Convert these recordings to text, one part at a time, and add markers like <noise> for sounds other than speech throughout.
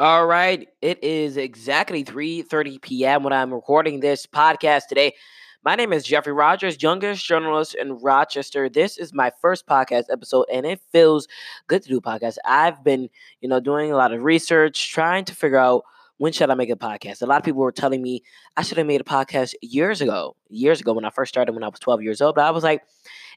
All right, it is exactly 3:30 p.m. when I'm recording this podcast today. My name is Jeffrey Rogers, youngest journalist in Rochester. This is my first podcast episode, and it feels good to do a podcast. I've been, you know, doing a lot of research, trying to figure out when should I make a podcast. A lot of people were telling me I should have made a podcast years ago, years ago when I first started when I was 12 years old. But I was like,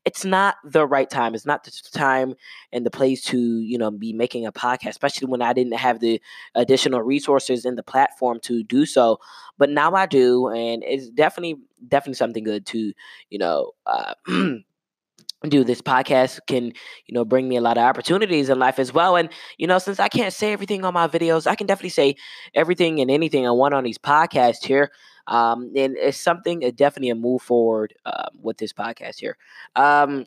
it's not the right time. It's not the time and the place to, you know, be making a podcast, especially when I didn't have the additional resources in the platform to do so. But now I do, and it's definitely definitely something good to, you know, uh, <clears throat> do this podcast can you know bring me a lot of opportunities in life as well and you know since i can't say everything on my videos i can definitely say everything and anything i want on these podcasts here um, and it's something, uh, definitely a move forward uh, with this podcast here. Um,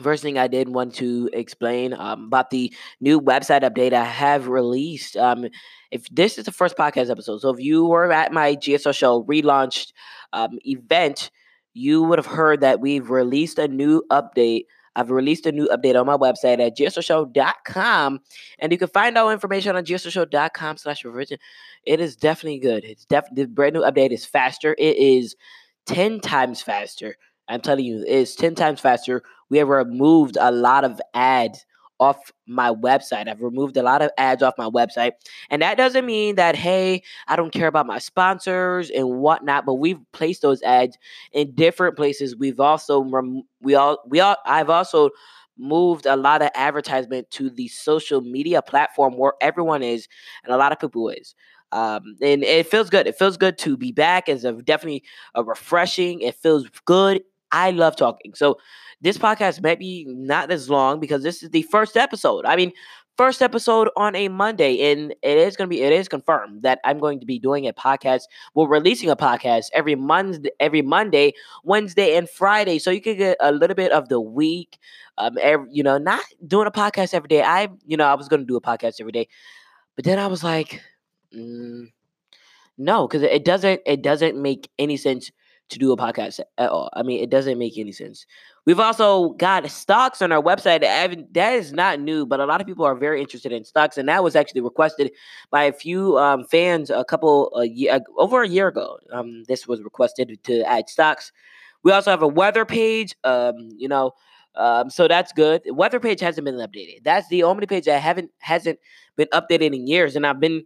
first thing I did want to explain um, about the new website update I have released. Um, if this is the first podcast episode, so if you were at my GSO show relaunched um, event, you would have heard that we've released a new update I've released a new update on my website at gsoshow.com, and you can find all information on gsoshow.com slash revision. It is definitely good. It's definitely the brand new update is faster. It is 10 times faster. I'm telling you, it's 10 times faster. We have removed a lot of ads off my website. I've removed a lot of ads off my website. And that doesn't mean that, hey, I don't care about my sponsors and whatnot, but we've placed those ads in different places. We've also, we all, we all, I've also moved a lot of advertisement to the social media platform where everyone is and a lot of people is. Um, and it feels good. It feels good to be back. It's a, definitely a refreshing. It feels good. I love talking. So this podcast might be not as long because this is the first episode. I mean, first episode on a Monday, and it is going to be it is confirmed that I'm going to be doing a podcast. We're releasing a podcast every Monday, every Monday, Wednesday, and Friday, so you can get a little bit of the week. Um, every, you know, not doing a podcast every day. I, you know, I was going to do a podcast every day, but then I was like, mm, no, because it doesn't it doesn't make any sense to do a podcast at all. I mean, it doesn't make any sense. We've also got stocks on our website. That is not new, but a lot of people are very interested in stocks, and that was actually requested by a few um, fans a couple a year, over a year ago. Um, this was requested to add stocks. We also have a weather page. Um, you know, um, so that's good. weather page hasn't been updated. That's the only page that haven't hasn't been updated in years, and I've been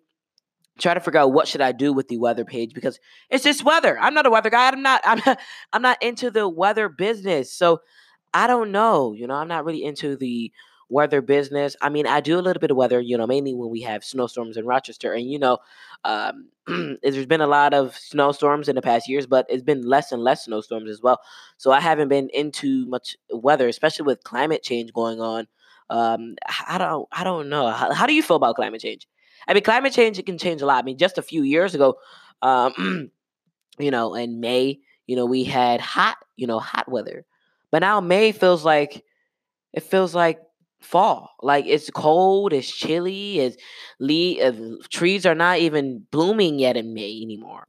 try to figure out what should I do with the weather page because it's just weather. I'm not a weather guy. I'm not <laughs> I'm not, I'm not into the weather business. So I don't know, you know, I'm not really into the weather business. I mean, I do a little bit of weather, you know, mainly when we have snowstorms in Rochester and you know, um, <clears throat> there's been a lot of snowstorms in the past years, but it's been less and less snowstorms as well. So I haven't been into much weather, especially with climate change going on. Um, I don't I don't know. How, how do you feel about climate change? I mean, climate change it can change a lot. I mean, just a few years ago, um, <clears throat> you know, in May, you know, we had hot, you know, hot weather, but now May feels like it feels like fall. Like it's cold, it's chilly, it's le- uh, trees are not even blooming yet in May anymore.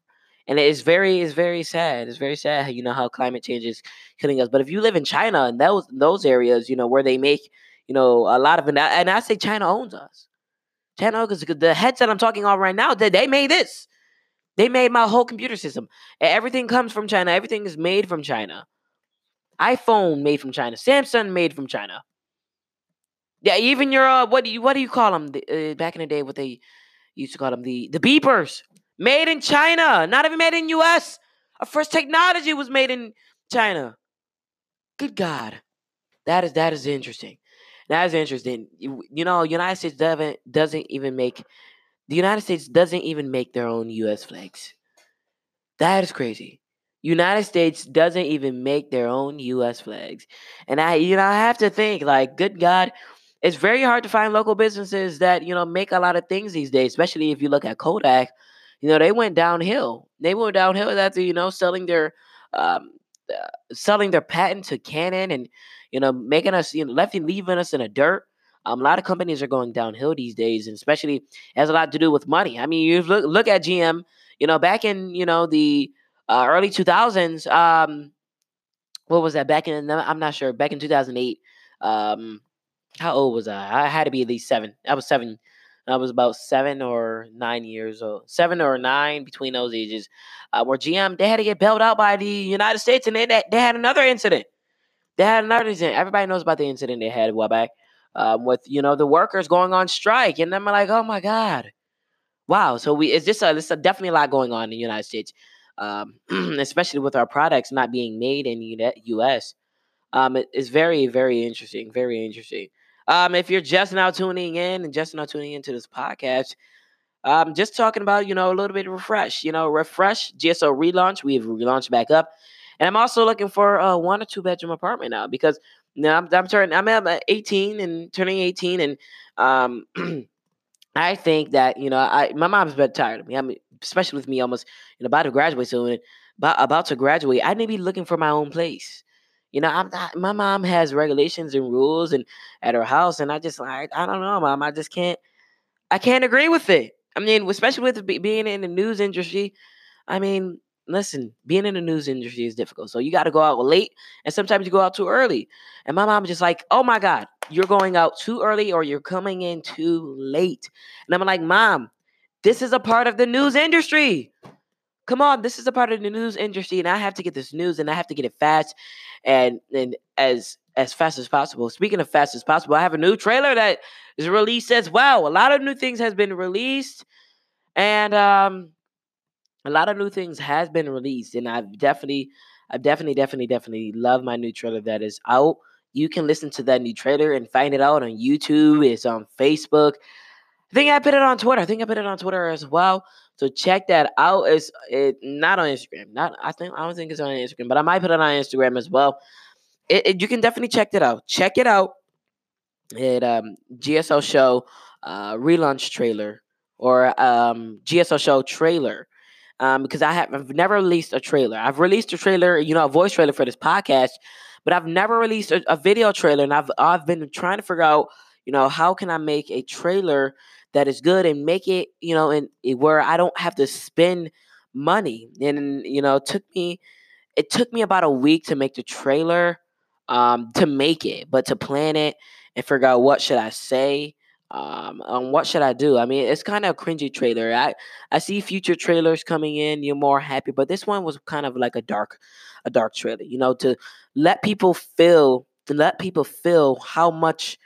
And it's very, it's very sad. It's very sad, you know, how climate change is killing us. But if you live in China and those those areas, you know, where they make, you know, a lot of it, and I say China owns us. China, because the headset I'm talking on right now, they, they made this. They made my whole computer system. Everything comes from China. Everything is made from China. iPhone made from China. Samsung made from China. Yeah, even your uh, what do you what do you call them? The, uh, back in the day, what they used to call them the the beepers made in China, not even made in U.S. Our first technology was made in China. Good God, that is that is interesting. That's interesting. You, you know, United States doesn't doesn't even make the United States doesn't even make their own U.S. flags. That is crazy. United States doesn't even make their own U.S. flags, and I, you know, I have to think like, good God, it's very hard to find local businesses that you know make a lot of things these days, especially if you look at Kodak. You know, they went downhill. They went downhill after you know selling their um, uh, selling their patent to Canon and you know, making us, you know, left and leaving us in the dirt. Um, a lot of companies are going downhill these days, and especially has a lot to do with money. I mean, you look look at GM. You know, back in you know the uh, early two thousands. Um, what was that? Back in I'm not sure. Back in two thousand eight. Um, how old was I? I had to be at least seven. I was seven. I was about seven or nine years old, seven or nine between those ages, uh, where GM they had to get bailed out by the United States, and they they had another incident. They had another incident. Everybody knows about the incident they had a while back um, with you know the workers going on strike, and I'm like, oh my god, wow. So we is this a this a definitely a lot going on in the United States, um, <clears throat> especially with our products not being made in the U.S. Um, it, it's very very interesting, very interesting. Um, if you're just now tuning in and just now tuning into this podcast, um, just talking about you know a little bit of refresh, you know, refresh GSO relaunch. We've relaunched back up, and I'm also looking for a one or two bedroom apartment now because now I'm, I'm turning. I'm at 18 and turning 18, and um, <clears throat> I think that you know, I my mom's been tired of me. I mean, especially with me almost you know about to graduate soon, about about to graduate. I need to be looking for my own place. You know, I'm not. My mom has regulations and rules, and at her house, and I just like I don't know, mom. I just can't. I can't agree with it. I mean, especially with being in the news industry. I mean, listen, being in the news industry is difficult. So you got to go out late, and sometimes you go out too early. And my mom is just like, oh my God, you're going out too early or you're coming in too late. And I'm like, mom, this is a part of the news industry. Come on, this is a part of the news industry, and I have to get this news, and I have to get it fast, and and as as fast as possible. Speaking of fast as possible, I have a new trailer that is released as well. A lot of new things has been released, and um, a lot of new things has been released, and I've definitely, I've definitely, definitely, definitely love my new trailer that is out. You can listen to that new trailer and find it out on YouTube. It's on Facebook. I think I put it on Twitter. I think I put it on Twitter as well. So check that out. It's it not on Instagram. Not I think I don't think it's on Instagram, but I might put it on Instagram as well. It, it, you can definitely check it out. Check it out. It um GSO show uh relaunch trailer or um GSO show trailer um, because I have I've never released a trailer. I've released a trailer, you know, a voice trailer for this podcast, but I've never released a, a video trailer. And I've I've been trying to figure out, you know, how can I make a trailer that is good and make it, you know, and where I don't have to spend money. And you know, it took me it took me about a week to make the trailer, um, to make it, but to plan it and figure out what should I say um, um what should I do? I mean, it's kind of a cringy trailer. I I see future trailers coming in, you're more happy, but this one was kind of like a dark a dark trailer, you know, to let people feel to let people feel how much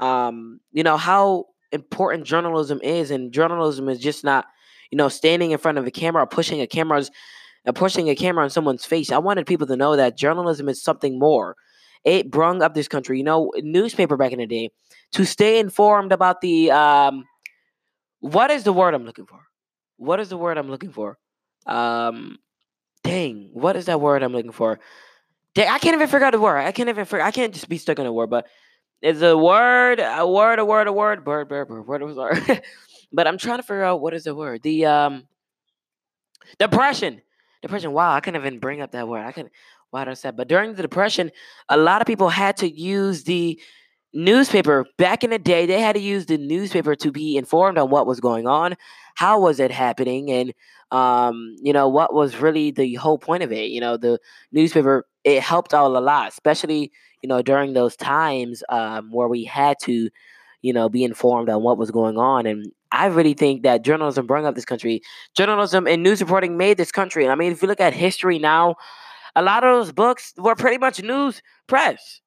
um you know how important journalism is and journalism is just not you know standing in front of a camera or pushing a camera's uh, pushing a camera on someone's face. I wanted people to know that journalism is something more. It brung up this country. You know, newspaper back in the day to stay informed about the um what is the word I'm looking for? What is the word I'm looking for? Um dang, what is that word I'm looking for? Dang, I can't even figure out the word. I can't even figure I can't just be stuck on a word, but it's a word, a word, a word, a word, bird, bird, bird, word word. <laughs> but I'm trying to figure out what is the word. The um depression. Depression. Wow, I can't even bring up that word. I did I say but during the depression, a lot of people had to use the newspaper back in the day they had to use the newspaper to be informed on what was going on how was it happening and um you know what was really the whole point of it you know the newspaper it helped out a lot especially you know during those times um where we had to you know be informed on what was going on and i really think that journalism brought up this country journalism and news reporting made this country i mean if you look at history now a lot of those books were pretty much news press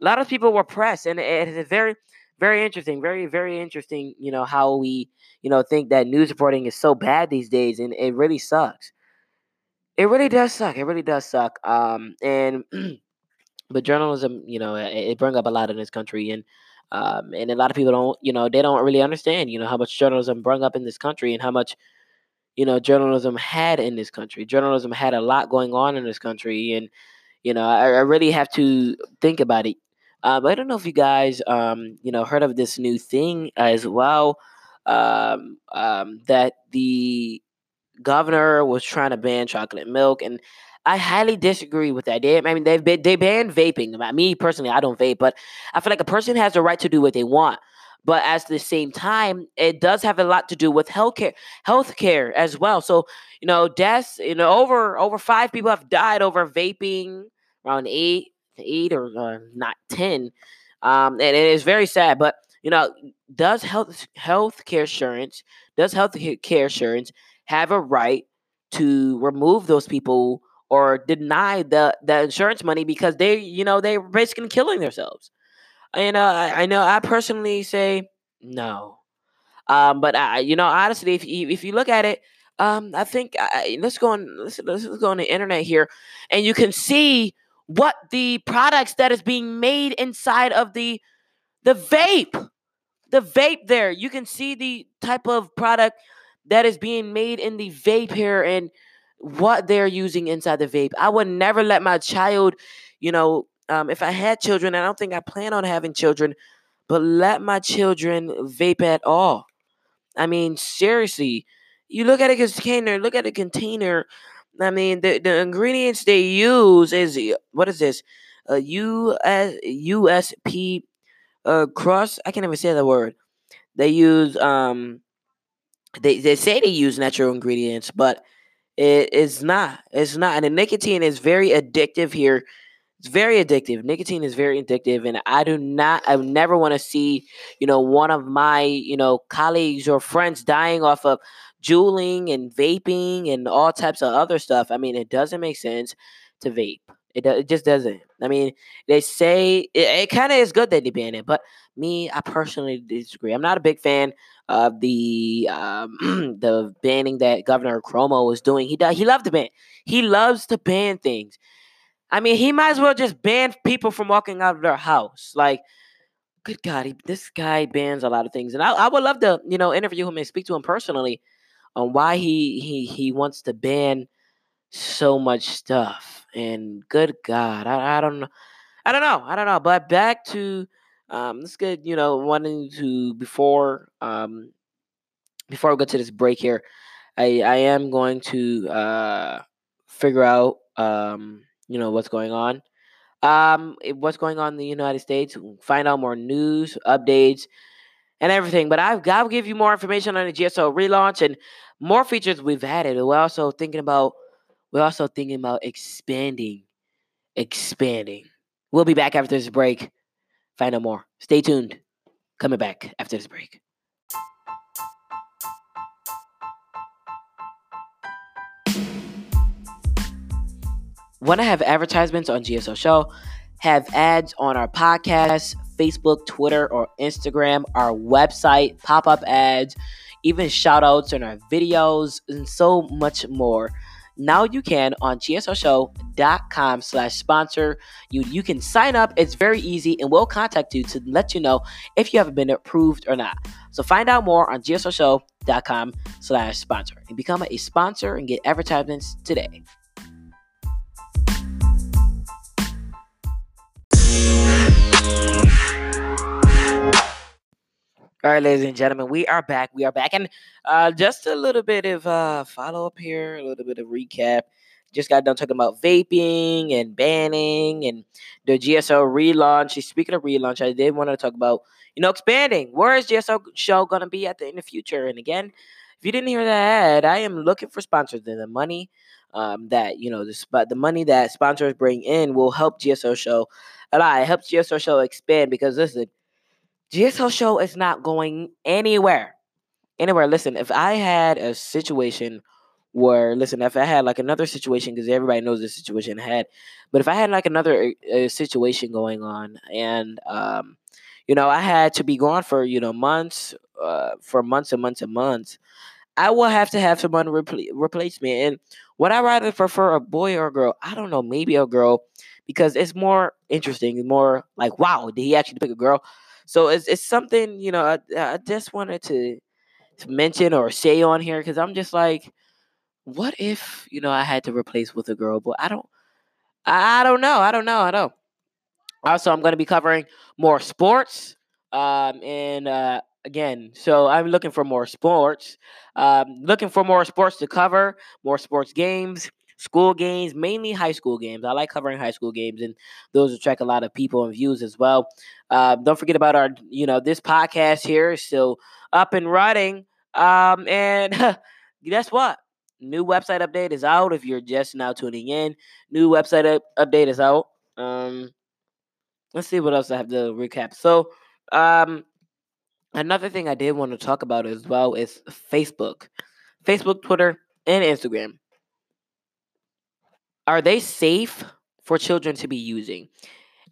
a lot of people were pressed, and it is very, very interesting, very, very interesting. You know how we, you know, think that news reporting is so bad these days, and it really sucks. It really does suck. It really does suck. Um, and <clears throat> but journalism, you know, it, it brings up a lot in this country, and um, and a lot of people don't, you know, they don't really understand, you know, how much journalism brought up in this country, and how much you know journalism had in this country. Journalism had a lot going on in this country, and you know, I, I really have to think about it. Um, I don't know if you guys, um, you know, heard of this new thing as well. Um, um, that the governor was trying to ban chocolate milk, and I highly disagree with that. They, I mean, they've been, they banned vaping. Me personally, I don't vape, but I feel like a person has the right to do what they want. But at the same time, it does have a lot to do with healthcare, healthcare as well. So you know, deaths. You know, over over five people have died over vaping. Around eight eight or uh, not ten. Um, and it is very sad. But you know, does health health care insurance does health care insurance have a right to remove those people or deny the the insurance money because they you know they were basically killing themselves? And uh, I, I know I personally say no, um, but I you know honestly if you, if you look at it. Um, I think I, let's go on. Let's, let's go on the internet here, and you can see what the products that is being made inside of the the vape the vape there you can see the type of product that is being made in the vape here and what they're using inside the vape i would never let my child you know um, if i had children i don't think i plan on having children but let my children vape at all i mean seriously you look at a container look at a container I mean, the, the ingredients they use is what is this? A US USP uh cross. I can't even say the word. They use um. They they say they use natural ingredients, but it is not. It's not. And the nicotine is very addictive here. It's very addictive. Nicotine is very addictive, and I do not. I never want to see, you know, one of my, you know, colleagues or friends dying off of juuling and vaping and all types of other stuff. I mean, it doesn't make sense to vape. It, it just doesn't. I mean, they say it, it kind of is good that they ban it, but me, I personally disagree. I'm not a big fan of the um, <clears throat> the banning that Governor Cuomo was doing. He does, he loved to ban. He loves to ban things. I mean, he might as well just ban people from walking out of their house. Like, good God, he, this guy bans a lot of things, and I, I would love to, you know, interview him and speak to him personally on why he he he wants to ban so much stuff. And good God, I, I don't know. I don't know. I don't know. But back to um let's get, you know, wanting to before um before we go to this break here, I I am going to uh figure out um, you know, what's going on. Um what's going on in the United States, find out more news, updates, and everything. But I've got to give you more information on the GSO relaunch and more features we've added. We're also thinking about we're also thinking about expanding, expanding. We'll be back after this break. Find out more. Stay tuned. Coming back after this break. Want to have advertisements on GSO Show? Have ads on our podcast, Facebook, Twitter, or Instagram, our website, pop up ads, even shout outs on our videos, and so much more. Now you can on gsoshow.com slash sponsor. You you can sign up. It's very easy and we'll contact you to let you know if you haven't been approved or not. So find out more on gsoshow.com slash sponsor and become a sponsor and get advertisements today. All right, ladies and gentlemen, we are back. We are back, and uh, just a little bit of uh, follow up here, a little bit of recap. Just got done talking about vaping and banning and the GSO relaunch. Speaking of relaunch, I did want to talk about you know expanding. Where is GSO show going to be at the in the future? And again, if you didn't hear that ad, I am looking for sponsors. And the money um, that you know the the money that sponsors bring in will help GSO show a lot. It helps GSO show expand because listen GSO show is not going anywhere. Anywhere. Listen, if I had a situation where, listen, if I had like another situation, because everybody knows this situation I had, but if I had like another uh, situation going on and, um, you know, I had to be gone for, you know, months, uh, for months and months and months, I will have to have someone repl- replace me. And would I rather prefer a boy or a girl? I don't know, maybe a girl, because it's more interesting, It's more like, wow, did he actually pick a girl? So it's it's something you know I, I just wanted to, mention or say on here because I'm just like, what if you know I had to replace with a girl? But I don't, I don't know, I don't know, I don't. Also, I'm going to be covering more sports, um, and uh, again, so I'm looking for more sports, um, looking for more sports to cover, more sports games school games, mainly high school games. I like covering high school games, and those attract a lot of people and views as well. Uh, don't forget about our, you know, this podcast here is still up and running. Um, and <laughs> guess what? New website update is out. If you're just now tuning in, new website up- update is out. Um, let's see what else I have to recap. So, um, another thing I did want to talk about as well is Facebook, Facebook, Twitter, and Instagram. Are they safe for children to be using?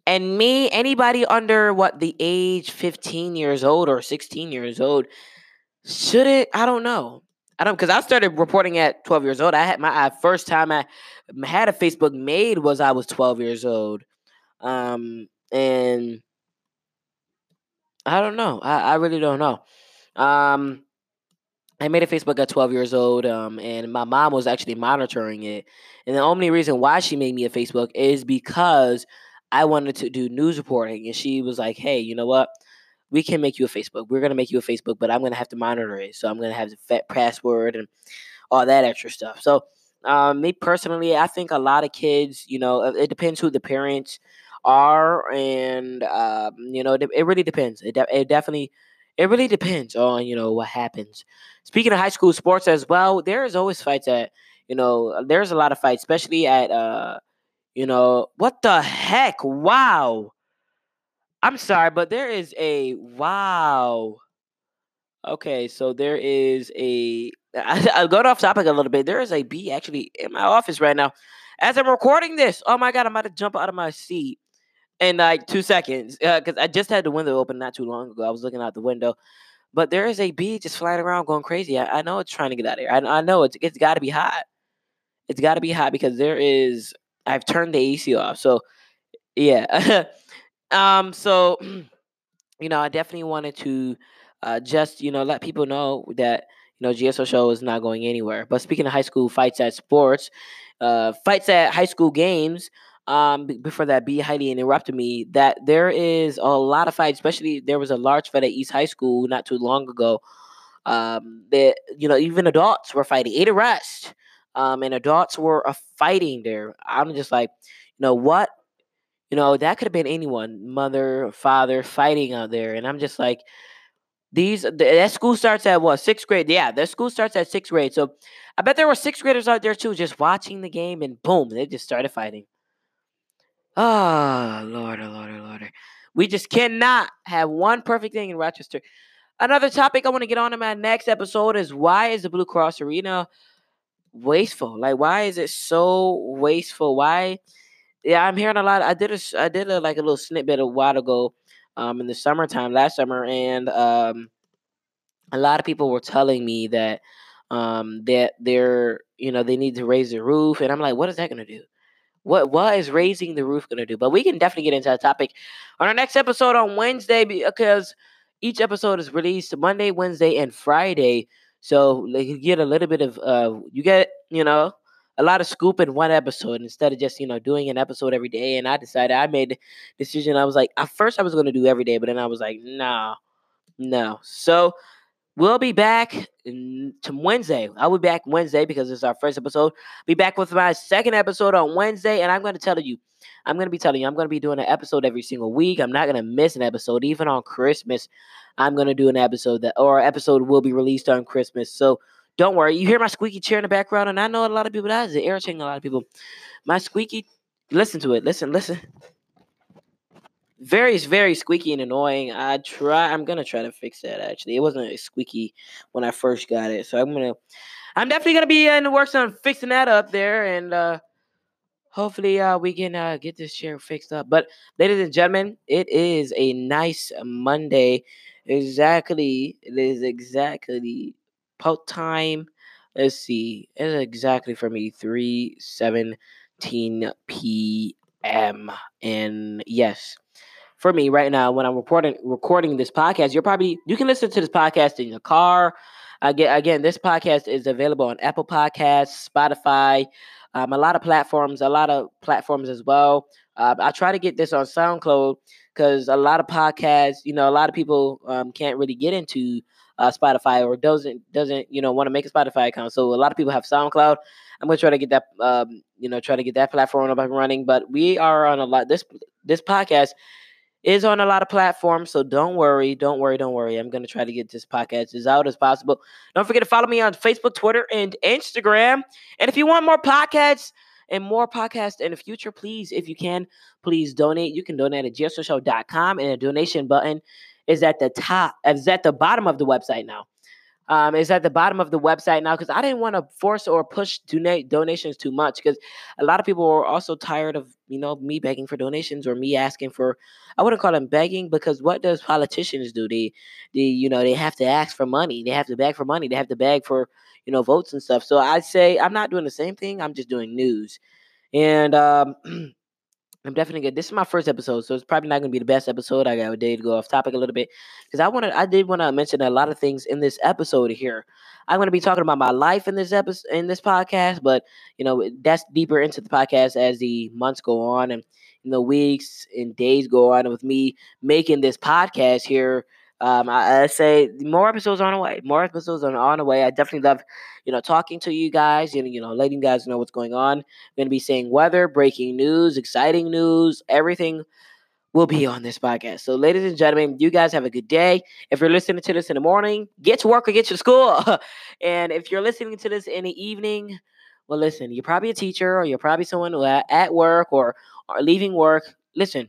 And me, anybody under what the age 15 years old or 16 years old, should it? I don't know. I don't because I started reporting at 12 years old. I had my first time I had a Facebook made was I was 12 years old. Um, and I don't know. I, I really don't know. Um, I made a Facebook at 12 years old, um, and my mom was actually monitoring it. And the only reason why she made me a Facebook is because I wanted to do news reporting. And she was like, hey, you know what? We can make you a Facebook. We're going to make you a Facebook, but I'm going to have to monitor it. So I'm going to have the password and all that extra stuff. So, um, me personally, I think a lot of kids, you know, it depends who the parents are, and um, you know, it, it really depends. It, de- it definitely, it really depends on you know what happens. Speaking of high school sports as well, there is always fights at you know, there's a lot of fights, especially at uh, you know, what the heck? Wow. I'm sorry, but there is a wow. Okay, so there is a. <laughs> I'll go off topic a little bit. There is a bee actually in my office right now. As I'm recording this, oh my god, I'm about to jump out of my seat in like two seconds because uh, I just had the window open not too long ago. I was looking out the window, but there is a bee just flying around going crazy. I, I know it's trying to get out of here. I, I know it's it's got to be hot. It's got to be hot because there is. I've turned the AC off, so yeah. <laughs> um. So, <clears throat> you know, I definitely wanted to uh, just you know let people know that you know GSO show is not going anywhere. But speaking of high school fights at sports, uh, fights at high school games um before that B Heidi interrupted me that there is a lot of fights especially there was a large fight at east high school not too long ago um that you know even adults were fighting eight arrests um and adults were uh, fighting there. I'm just like you know what? You know that could have been anyone mother father fighting out there and i'm just like these that school starts at what sixth grade? Yeah that school starts at sixth grade so i bet there were sixth graders out there too just watching the game and boom they just started fighting Oh, Lord, oh, Lord, oh, Lord. We just cannot have one perfect thing in Rochester. Another topic I want to get on in my next episode is why is the Blue Cross Arena wasteful? Like, why is it so wasteful? Why? Yeah, I'm hearing a lot. I did a, I did a like a little snippet a while ago, um, in the summertime last summer, and um, a lot of people were telling me that, um, that they're, you know, they need to raise the roof, and I'm like, what is that gonna do? What what is raising the roof going to do? But we can definitely get into that topic on our next episode on Wednesday because each episode is released Monday, Wednesday, and Friday. So you get a little bit of uh, you get you know a lot of scoop in one episode instead of just you know doing an episode every day. And I decided I made the decision. I was like, at first I was going to do every day, but then I was like, nah, no. So We'll be back to Wednesday. I'll be back Wednesday because it's our first episode. Be back with my second episode on Wednesday, and I'm going to tell you, I'm going to be telling you, I'm going to be doing an episode every single week. I'm not going to miss an episode, even on Christmas. I'm going to do an episode that, or episode will be released on Christmas. So don't worry. You hear my squeaky chair in the background, and I know a lot of people that is irritating a lot of people. My squeaky, listen to it. Listen, listen very very squeaky and annoying. I try. I'm gonna try to fix that. Actually, it wasn't squeaky when I first got it, so I'm gonna. I'm definitely gonna be in the works on fixing that up there, and uh, hopefully uh, we can uh, get this chair fixed up. But ladies and gentlemen, it is a nice Monday. Exactly, it is exactly post time. Let's see, it's exactly for me three seventeen p.m. And yes, for me right now when I'm recording recording this podcast, you're probably you can listen to this podcast in your car. Again, again, this podcast is available on Apple Podcasts, Spotify, um, a lot of platforms, a lot of platforms as well. Uh, I try to get this on SoundCloud because a lot of podcasts, you know, a lot of people um, can't really get into uh, Spotify or doesn't doesn't you know want to make a Spotify account. So a lot of people have SoundCloud. I'm gonna try to get that um, you know try to get that platform up and running. But we are on a lot. This this podcast is on a lot of platforms. So don't worry, don't worry, don't worry. I'm gonna try to get this podcast as out as possible. Don't forget to follow me on Facebook, Twitter, and Instagram. And if you want more podcasts and more podcasts in the future, please, if you can, please donate. You can donate at gsoshow.com and a donation button is at the top, is at the bottom of the website now. Um, is at the bottom of the website now because I didn't want to force or push donate donations too much because a lot of people are also tired of you know me begging for donations or me asking for I wouldn't call them begging because what does politicians do? They they you know they have to ask for money, they have to beg for money, they have to beg for you know votes and stuff. So I say I'm not doing the same thing. I'm just doing news, and um, <clears throat> I'm definitely good. This is my first episode, so it's probably not going to be the best episode. I got a day to go off topic a little bit because I wanted, I did want to mention a lot of things in this episode here. I'm going to be talking about my life in this episode, in this podcast, but you know that's deeper into the podcast as the months go on and the weeks and days go on with me making this podcast here um, I, I, say more episodes on the way. More episodes are on the way. I definitely love, you know, talking to you guys. You know, you know, letting you guys know what's going on. I'm gonna be saying weather, breaking news, exciting news, everything will be on this podcast. So, ladies and gentlemen, you guys have a good day. If you're listening to this in the morning, get to work or get to school. <laughs> and if you're listening to this in the evening, well, listen, you're probably a teacher or you're probably someone at work or, or leaving work. Listen,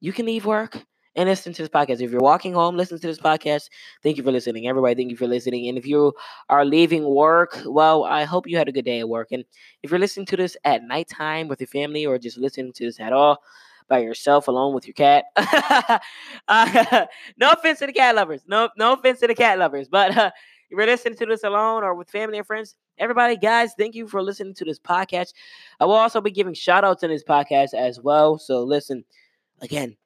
you can leave work and listen to this podcast. If you're walking home, listen to this podcast. Thank you for listening. Everybody, thank you for listening. And if you are leaving work, well, I hope you had a good day at work. And if you're listening to this at nighttime with your family or just listening to this at all, by yourself alone with your cat. <laughs> uh, <laughs> no offense to the cat lovers. No, no offense to the cat lovers. But uh, if you're listening to this alone or with family and friends, everybody, guys, thank you for listening to this podcast. I will also be giving shout outs in this podcast as well. So listen, again,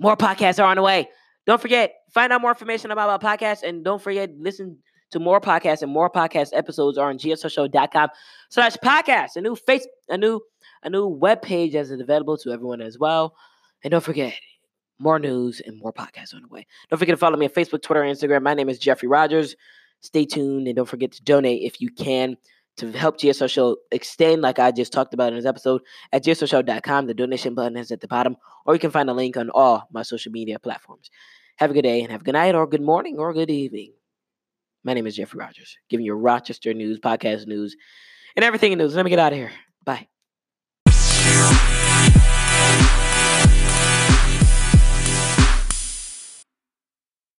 more podcasts are on the way. Don't forget, find out more information about our podcast and don't forget, listen to more podcasts and more podcast episodes are on gsoshow.com slash podcast. A new face, a new, a new web page is available to everyone as well. And don't forget, more news and more podcasts on the way. Don't forget to follow me on Facebook, Twitter, Instagram. My name is Jeffrey Rogers. Stay tuned and don't forget to donate if you can to help GSO Show extend, like I just talked about in this episode, at gsoshow.com. The donation button is at the bottom, or you can find a link on all my social media platforms. Have a good day and have a good night, or good morning, or good evening. My name is Jeffrey Rogers, giving you Rochester news, podcast news, and everything in news. Let me get out of here. Bye.